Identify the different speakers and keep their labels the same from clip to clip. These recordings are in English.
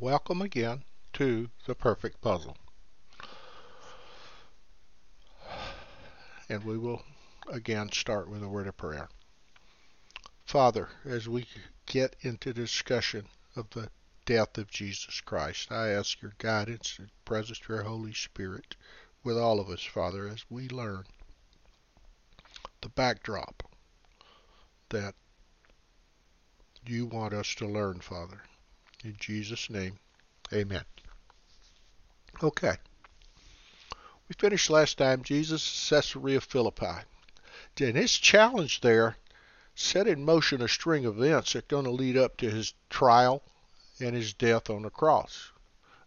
Speaker 1: welcome again to the perfect puzzle. And we will again start with a word of prayer. Father, as we get into discussion of the death of Jesus Christ, I ask your guidance and presence of your Holy Spirit with all of us, Father, as we learn the backdrop that you want us to learn, Father. In Jesus' name, amen. Okay. We finished last time Jesus Caesarea Philippi. And his challenge there set in motion a string of events that are going to lead up to his trial and his death on the cross.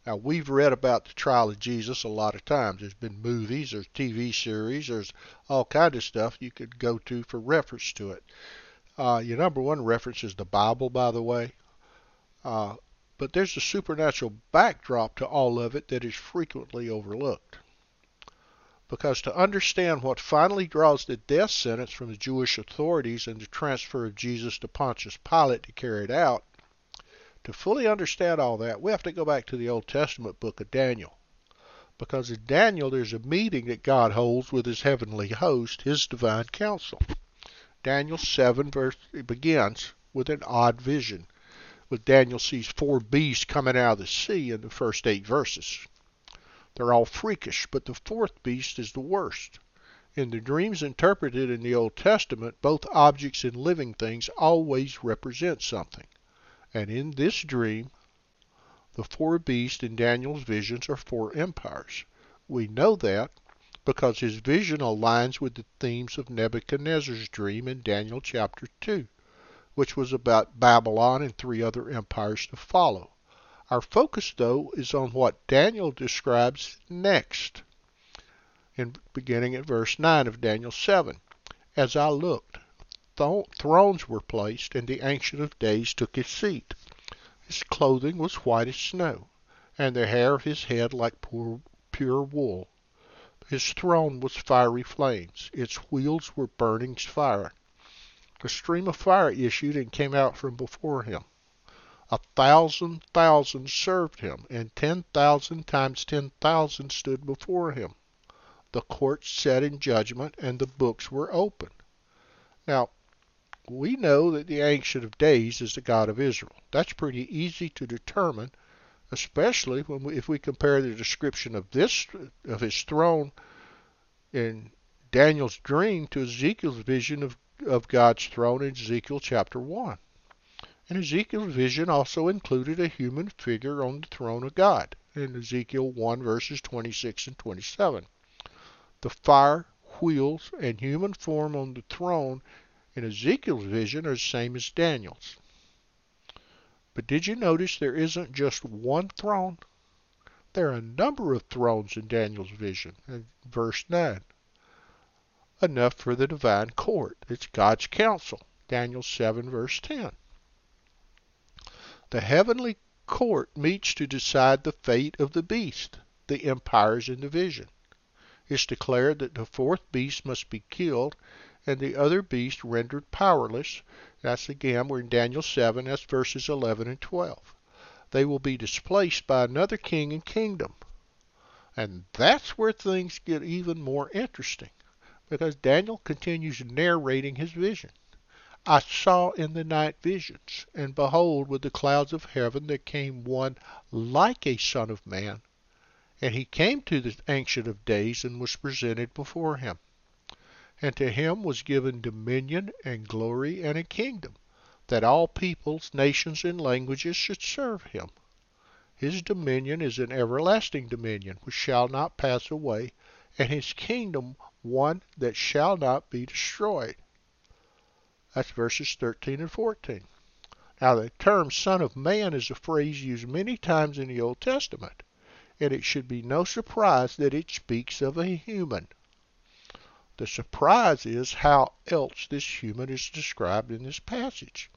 Speaker 1: Now, we've read about the trial of Jesus a lot of times. There's been movies, there's TV series, there's all kind of stuff you could go to for reference to it. Uh, your number one reference is the Bible, by the way. Uh, but there's a supernatural backdrop to all of it that is frequently overlooked. Because to understand what finally draws the death sentence from the Jewish authorities and the transfer of Jesus to Pontius Pilate to carry it out, to fully understand all that, we have to go back to the Old Testament book of Daniel. Because in Daniel, there's a meeting that God holds with his heavenly host, his divine council. Daniel 7 verse begins with an odd vision with Daniel sees four beasts coming out of the sea in the first eight verses. They're all freakish, but the fourth beast is the worst. In the dreams interpreted in the Old Testament, both objects and living things always represent something. And in this dream, the four beasts in Daniel's visions are four empires. We know that because his vision aligns with the themes of Nebuchadnezzar's dream in Daniel chapter 2 which was about Babylon and three other empires to follow. Our focus, though, is on what Daniel describes next, in beginning at verse 9 of Daniel 7. As I looked, th- thrones were placed, and the Ancient of Days took his seat. His clothing was white as snow, and the hair of his head like pure, pure wool. His throne was fiery flames, its wheels were burning fire a stream of fire issued and came out from before him. A thousand thousand served him, and ten thousand times ten thousand stood before him. The court sat in judgment, and the books were open. Now, we know that the Ancient of Days is the God of Israel. That's pretty easy to determine, especially when we, if we compare the description of this of his throne in Daniel's dream to Ezekiel's vision of of God's throne in Ezekiel chapter 1. And Ezekiel's vision also included a human figure on the throne of God in Ezekiel 1 verses 26 and 27. The fire, wheels, and human form on the throne in Ezekiel's vision are the same as Daniel's. But did you notice there isn't just one throne? There are a number of thrones in Daniel's vision in verse 9 enough for the divine court. It's God's council. Daniel 7, verse 10. The heavenly court meets to decide the fate of the beast, the empires in the vision. It's declared that the fourth beast must be killed and the other beast rendered powerless. That's again, we're in Daniel 7, that's verses 11 and 12. They will be displaced by another king and kingdom. And that's where things get even more interesting because Daniel continues narrating his vision. I saw in the night visions, and behold, with the clouds of heaven there came one like a son of man. And he came to the Ancient of Days and was presented before him. And to him was given dominion and glory and a kingdom, that all peoples, nations, and languages should serve him. His dominion is an everlasting dominion which shall not pass away, and his kingdom one that shall not be destroyed. That's verses 13 and 14. Now, the term Son of Man is a phrase used many times in the Old Testament, and it should be no surprise that it speaks of a human. The surprise is how else this human is described in this passage.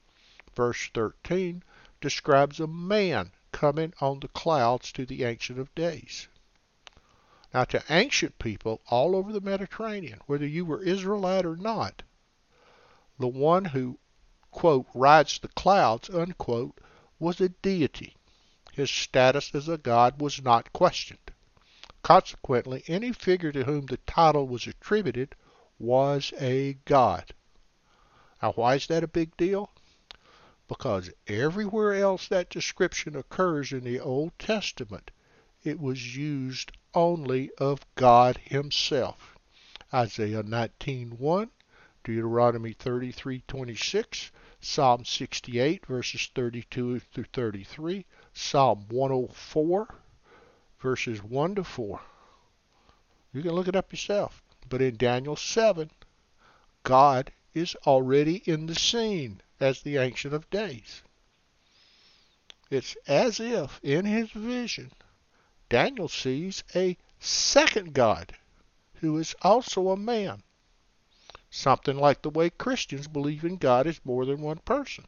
Speaker 1: Verse 13 describes a man coming on the clouds to the Ancient of Days. Now, to ancient people all over the Mediterranean, whether you were Israelite or not, the one who, quote, rides the clouds, unquote, was a deity. his status as a god was not questioned. Consequently, any figure to whom the title was attributed was a god. Now, why is that a big deal? Because everywhere else that description occurs in the Old Testament, it was used only of God Himself. Isaiah 19:1, Deuteronomy 33:26, Psalm 68 verses 32 through 33, Psalm 104 verses 1 to 4. You can look it up yourself. But in Daniel 7, God is already in the scene as the Ancient of Days. It's as if in his vision Daniel sees a second God who is also a man. Something like the way Christians believe in God as more than one person.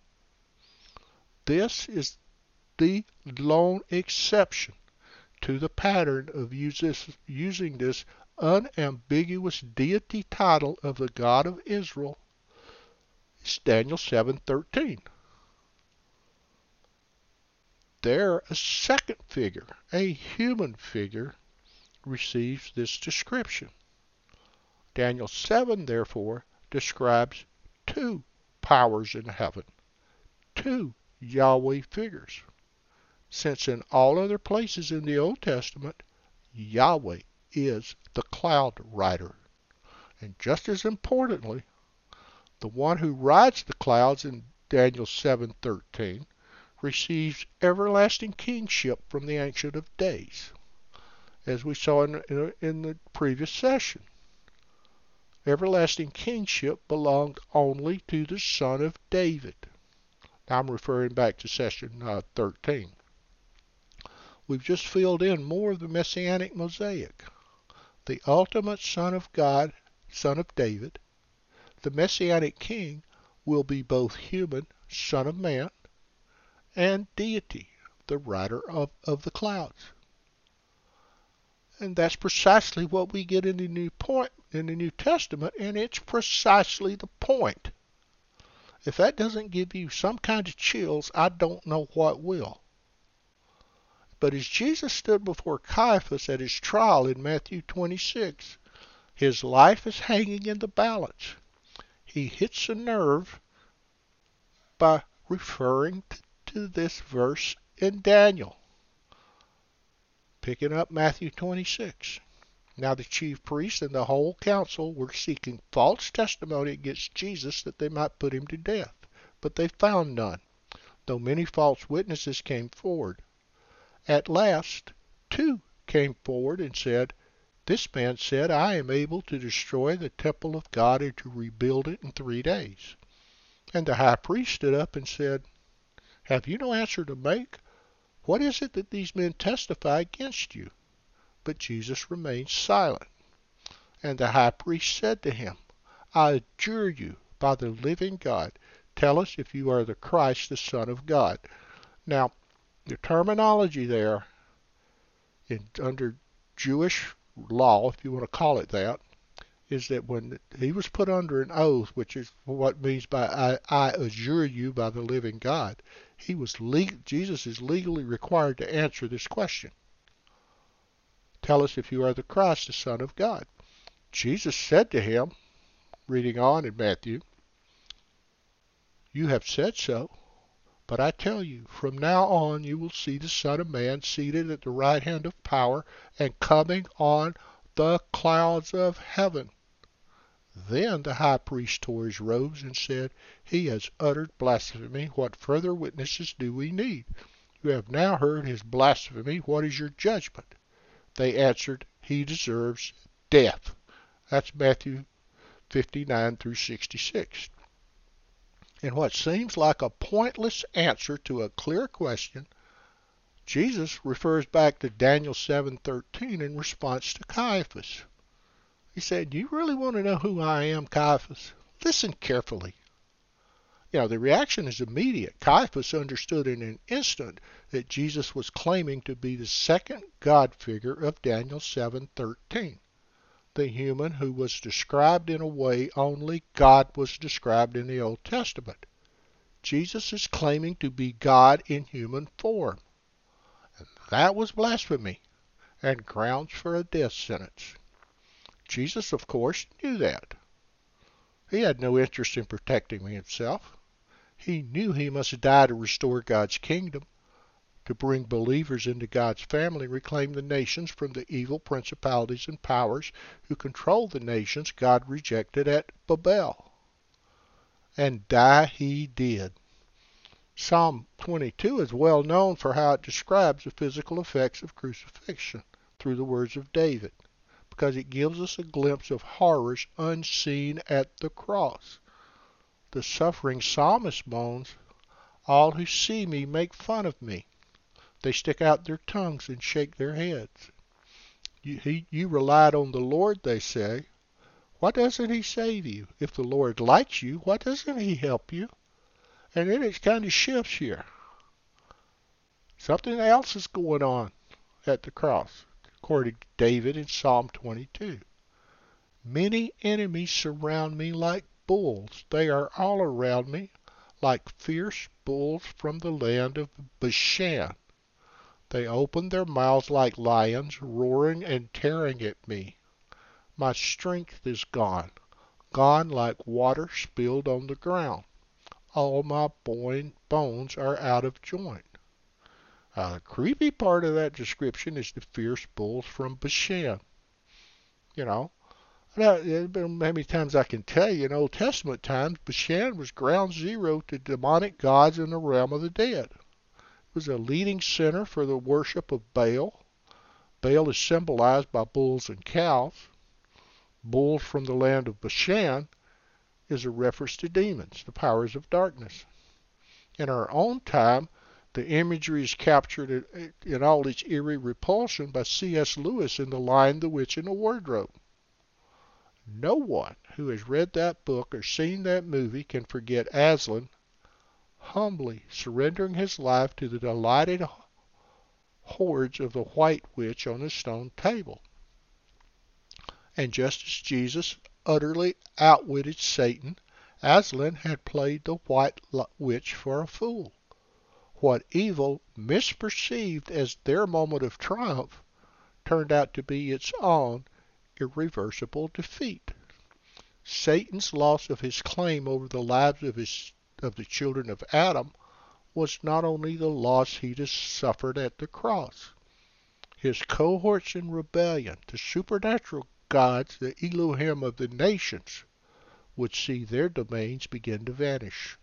Speaker 1: This is the lone exception to the pattern of using this unambiguous deity title of the God of Israel. It's Daniel 7:13. There, a second figure, a human figure, receives this description. Daniel 7, therefore, describes two powers in heaven, two Yahweh figures. Since in all other places in the Old Testament, Yahweh is the cloud rider. And just as importantly, the one who rides the clouds in Daniel 7:13 receives everlasting kingship from the Ancient of Days, as we saw in, in, in the previous session. Everlasting kingship belonged only to the son of David. Now I'm referring back to session uh, 13. We've just filled in more of the messianic mosaic. The ultimate son of God, son of David, the messianic king, will be both human, son of man, and deity, the rider of, of the clouds. And that's precisely what we get in the New point in the New Testament, and it's precisely the point. If that doesn't give you some kind of chills, I don't know what will. But as Jesus stood before Caiaphas at his trial in Matthew 26, his life is hanging in the balance. He hits a nerve by referring to this verse in Daniel picking up Matthew 26. Now the chief priests and the whole council were seeking false testimony against Jesus that they might put him to death, but they found none, though many false witnesses came forward. At last, two came forward and said, This man said, I am able to destroy the temple of God and to rebuild it in three days. And the high priest stood up and said, Have you no answer to make? What is it that these men testify against you? But Jesus remained silent. And the high priest said to him, I adjure you by the living God, tell us if you are the Christ, the Son of God. Now, the terminology there, in, under Jewish law, if you want to call it that, is that when he was put under an oath, which is what means by I, I adjure you by the living God, he was legal, Jesus is legally required to answer this question. Tell us if you are the Christ, the Son of God. Jesus said to him, reading on in Matthew, You have said so, but I tell you, from now on you will see the Son of Man seated at the right hand of power and coming on the clouds of heaven. Then the high priest tore robes and said, He has uttered blasphemy. What further witnesses do we need? You have now heard his blasphemy. What is your judgment? They answered, He deserves death. That's Matthew 59 through 66. In what seems like a pointless answer to a clear question, Jesus refers back to Daniel 7:13 in response to Caiaphas. He said, You really want to know who I am, Caiaphas? Listen carefully. You know, the reaction is immediate. Caiaphas understood in an instant that Jesus was claiming to be the second God figure of Daniel 7:13, the human who was described in a way only God was described in the Old Testament. Jesus is claiming to be God in human form. And that was blasphemy and grounds for a death sentence. Jesus, of course, knew that. He had no interest in protecting himself. He knew he must die to restore God's kingdom, to bring believers into God's family, reclaim the nations from the evil principalities and powers who control the nations God rejected at Babel. And die he did. Psalm 22 is well known for how it describes the physical effects of crucifixion through the words of David, because it gives us a glimpse of horrors unseen at the cross. The suffering psalmist moans, All who see me make fun of me. They stick out their tongues and shake their heads. You, he, you relied on the Lord, they say. Why doesn't He save you? If the Lord likes you, why doesn't He help you? And then it kind of shifts here. Something else is going on at the cross, according to David in Psalm 22. Many enemies surround me like bulls. They are all around me like fierce bulls from the land of Bashan. They open their mouths like lions, roaring and tearing at me. My strength is gone, gone like water spilled on the ground. All my bones are out of joint. Uh, creepy part of that description is the fierce bulls from Bashan. You know, how many times I can tell you in Old Testament times, Bashan was ground zero to demonic gods in the realm of the dead It was a leading center for the worship of Baal. Baal is symbolized by bulls and cows. Bulls from the land of Bashan is a reference to demons, the powers of darkness. In our own time, the imagery is captured in all its eerie repulsion by C.S. Lewis in The Lion, the Witch, and the Wardrobe. No one who has read that book or seen that movie can forget Aslan humbly surrendering his life to the delighted hordes of the white witch on a stone table. And just as Jesus utterly outwitted Satan, Aslan had played the white witch for a fool. What evil misperceived as their moment of triumph turned out to be its own irreversible defeat. Satan's loss of his claim over the lives of his of the children of Adam was not only the loss he had suffered at the cross. His cohorts in rebellion, the supernatural gods, the Elohim of the nations, would see their domains begin to vanish.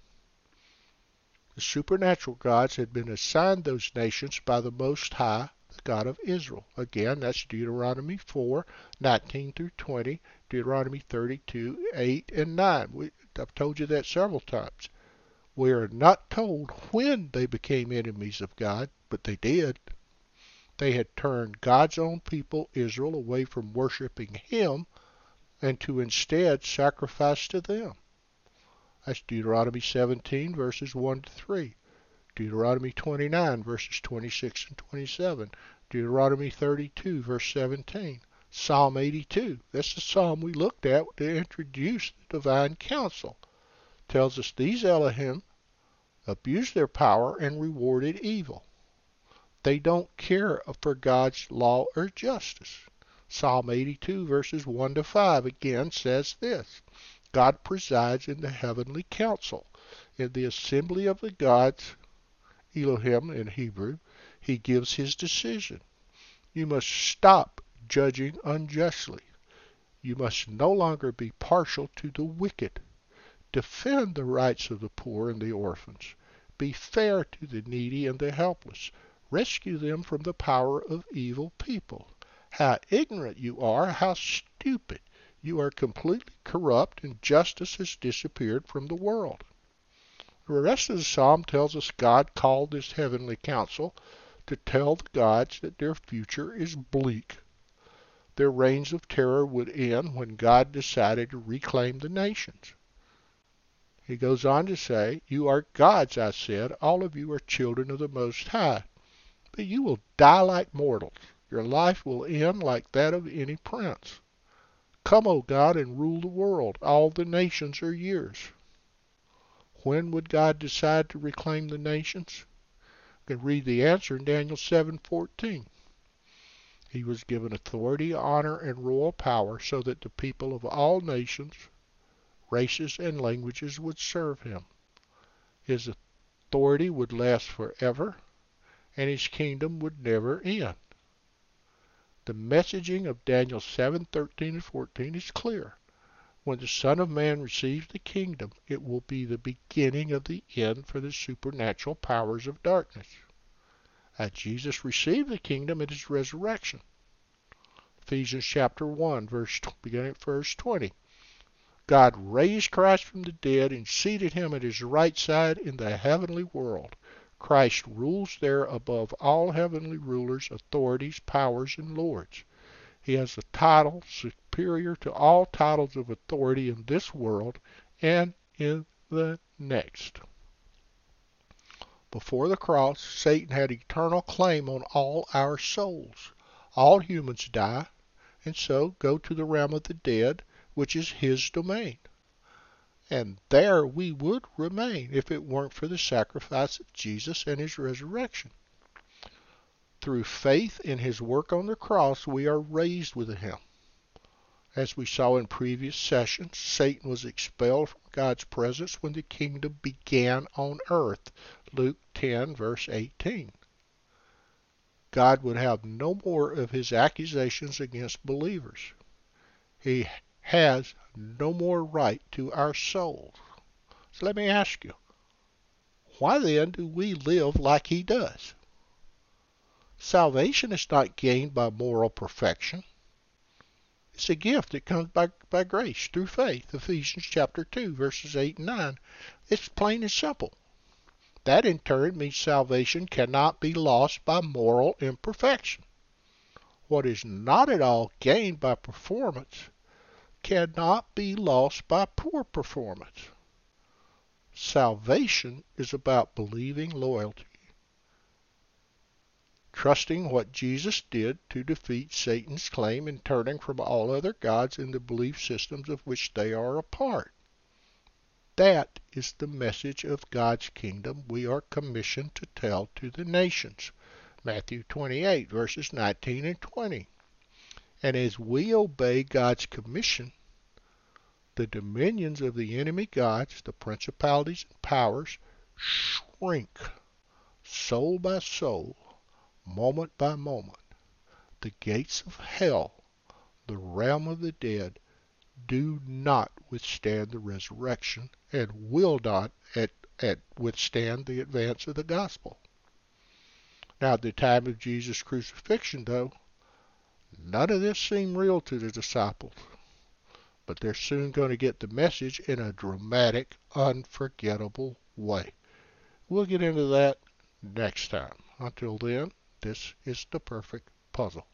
Speaker 1: The supernatural gods had been assigned those nations by the Most High, the God of Israel. Again, that's Deuteronomy 4, 19 through 20, Deuteronomy 32, 8 and 9. We, I've told you that several times. We are not told when they became enemies of God, but they did. They had turned God's own people, Israel, away from worshiping Him and to instead sacrifice to them. That's Deuteronomy 17, verses 1 to 3. Deuteronomy 29, verses 26 and 27. Deuteronomy 32, verse 17. Psalm 82. That's the psalm we looked at to introduce the divine council tells us these Elohim abused their power and rewarded evil. They don't care for God's law or justice. Psalm 82 verses 1 to 5 again says this. God presides in the heavenly council. In the assembly of the gods, Elohim in Hebrew, he gives his decision. You must stop judging unjustly. You must no longer be partial to the wicked. Defend the rights of the poor and the orphans. Be fair to the needy and the helpless. Rescue them from the power of evil people. How ignorant you are, how stupid. You are completely corrupt, and justice has disappeared from the world. The rest of the psalm tells us God called this heavenly council to tell the gods that their future is bleak. Their reigns of terror would end when God decided to reclaim the nations. He goes on to say, You are gods, I said. All of you are children of the Most High. But you will die like mortals. Your life will end like that of any prince. Come, O God, and rule the world. All the nations are yours. When would God decide to reclaim the nations? You can read the answer in Daniel 7:14. He was given authority, honor, and royal power so that the people of all nations, races, and languages would serve him. His authority would last forever, and his kingdom would never end. The messaging of Daniel 7:13 and 14 is clear. When the Son of Man receives the kingdom, it will be the beginning of the end for the supernatural powers of darkness. As Jesus received the kingdom at his resurrection. Ephesians chapter 1, verse beginning at verse 20. God raised Christ from the dead and seated him at his right side in the heavenly world. Christ rules there above all heavenly rulers, authorities, powers, and lords. He has a title superior to all titles of authority in this world and in the next. Before the cross, Satan had eternal claim on all our souls. All humans die, and so go to the realm of the dead, which is his domain. And there we would remain if it weren't for the sacrifice of Jesus and his resurrection. Through faith in his work on the cross, we are raised with him. As we saw in previous sessions, Satan was expelled from God's presence when the kingdom began on earth. Luke 10, verse 18. God would have no more of his accusations against believers. He has no more right to our souls. So let me ask you, why then do we live like he does? Salvation is not gained by moral perfection. It's a gift that comes by, by grace through faith. Ephesians chapter 2, verses 8 and 9. It's plain and simple. That in turn means salvation cannot be lost by moral imperfection. What is not at all gained by performance cannot be lost by poor performance. Salvation is about believing loyalty trusting what Jesus did to defeat Satan's claim and turning from all other gods and the belief systems of which they are a part. That is the message of God's kingdom we are commissioned to tell to the nations. Matthew 28, verses 19 and 20. And as we obey God's commission, the dominions of the enemy gods, the principalities and powers, shrink soul by soul moment by moment. The gates of hell, the realm of the dead, do not withstand the resurrection and will not at, at withstand the advance of the gospel. Now, at the time of Jesus' crucifixion, though, none of this seemed real to the disciples. But they're soon going to get the message in a dramatic, unforgettable way. We'll get into that next time. Until then, this is the perfect puzzle.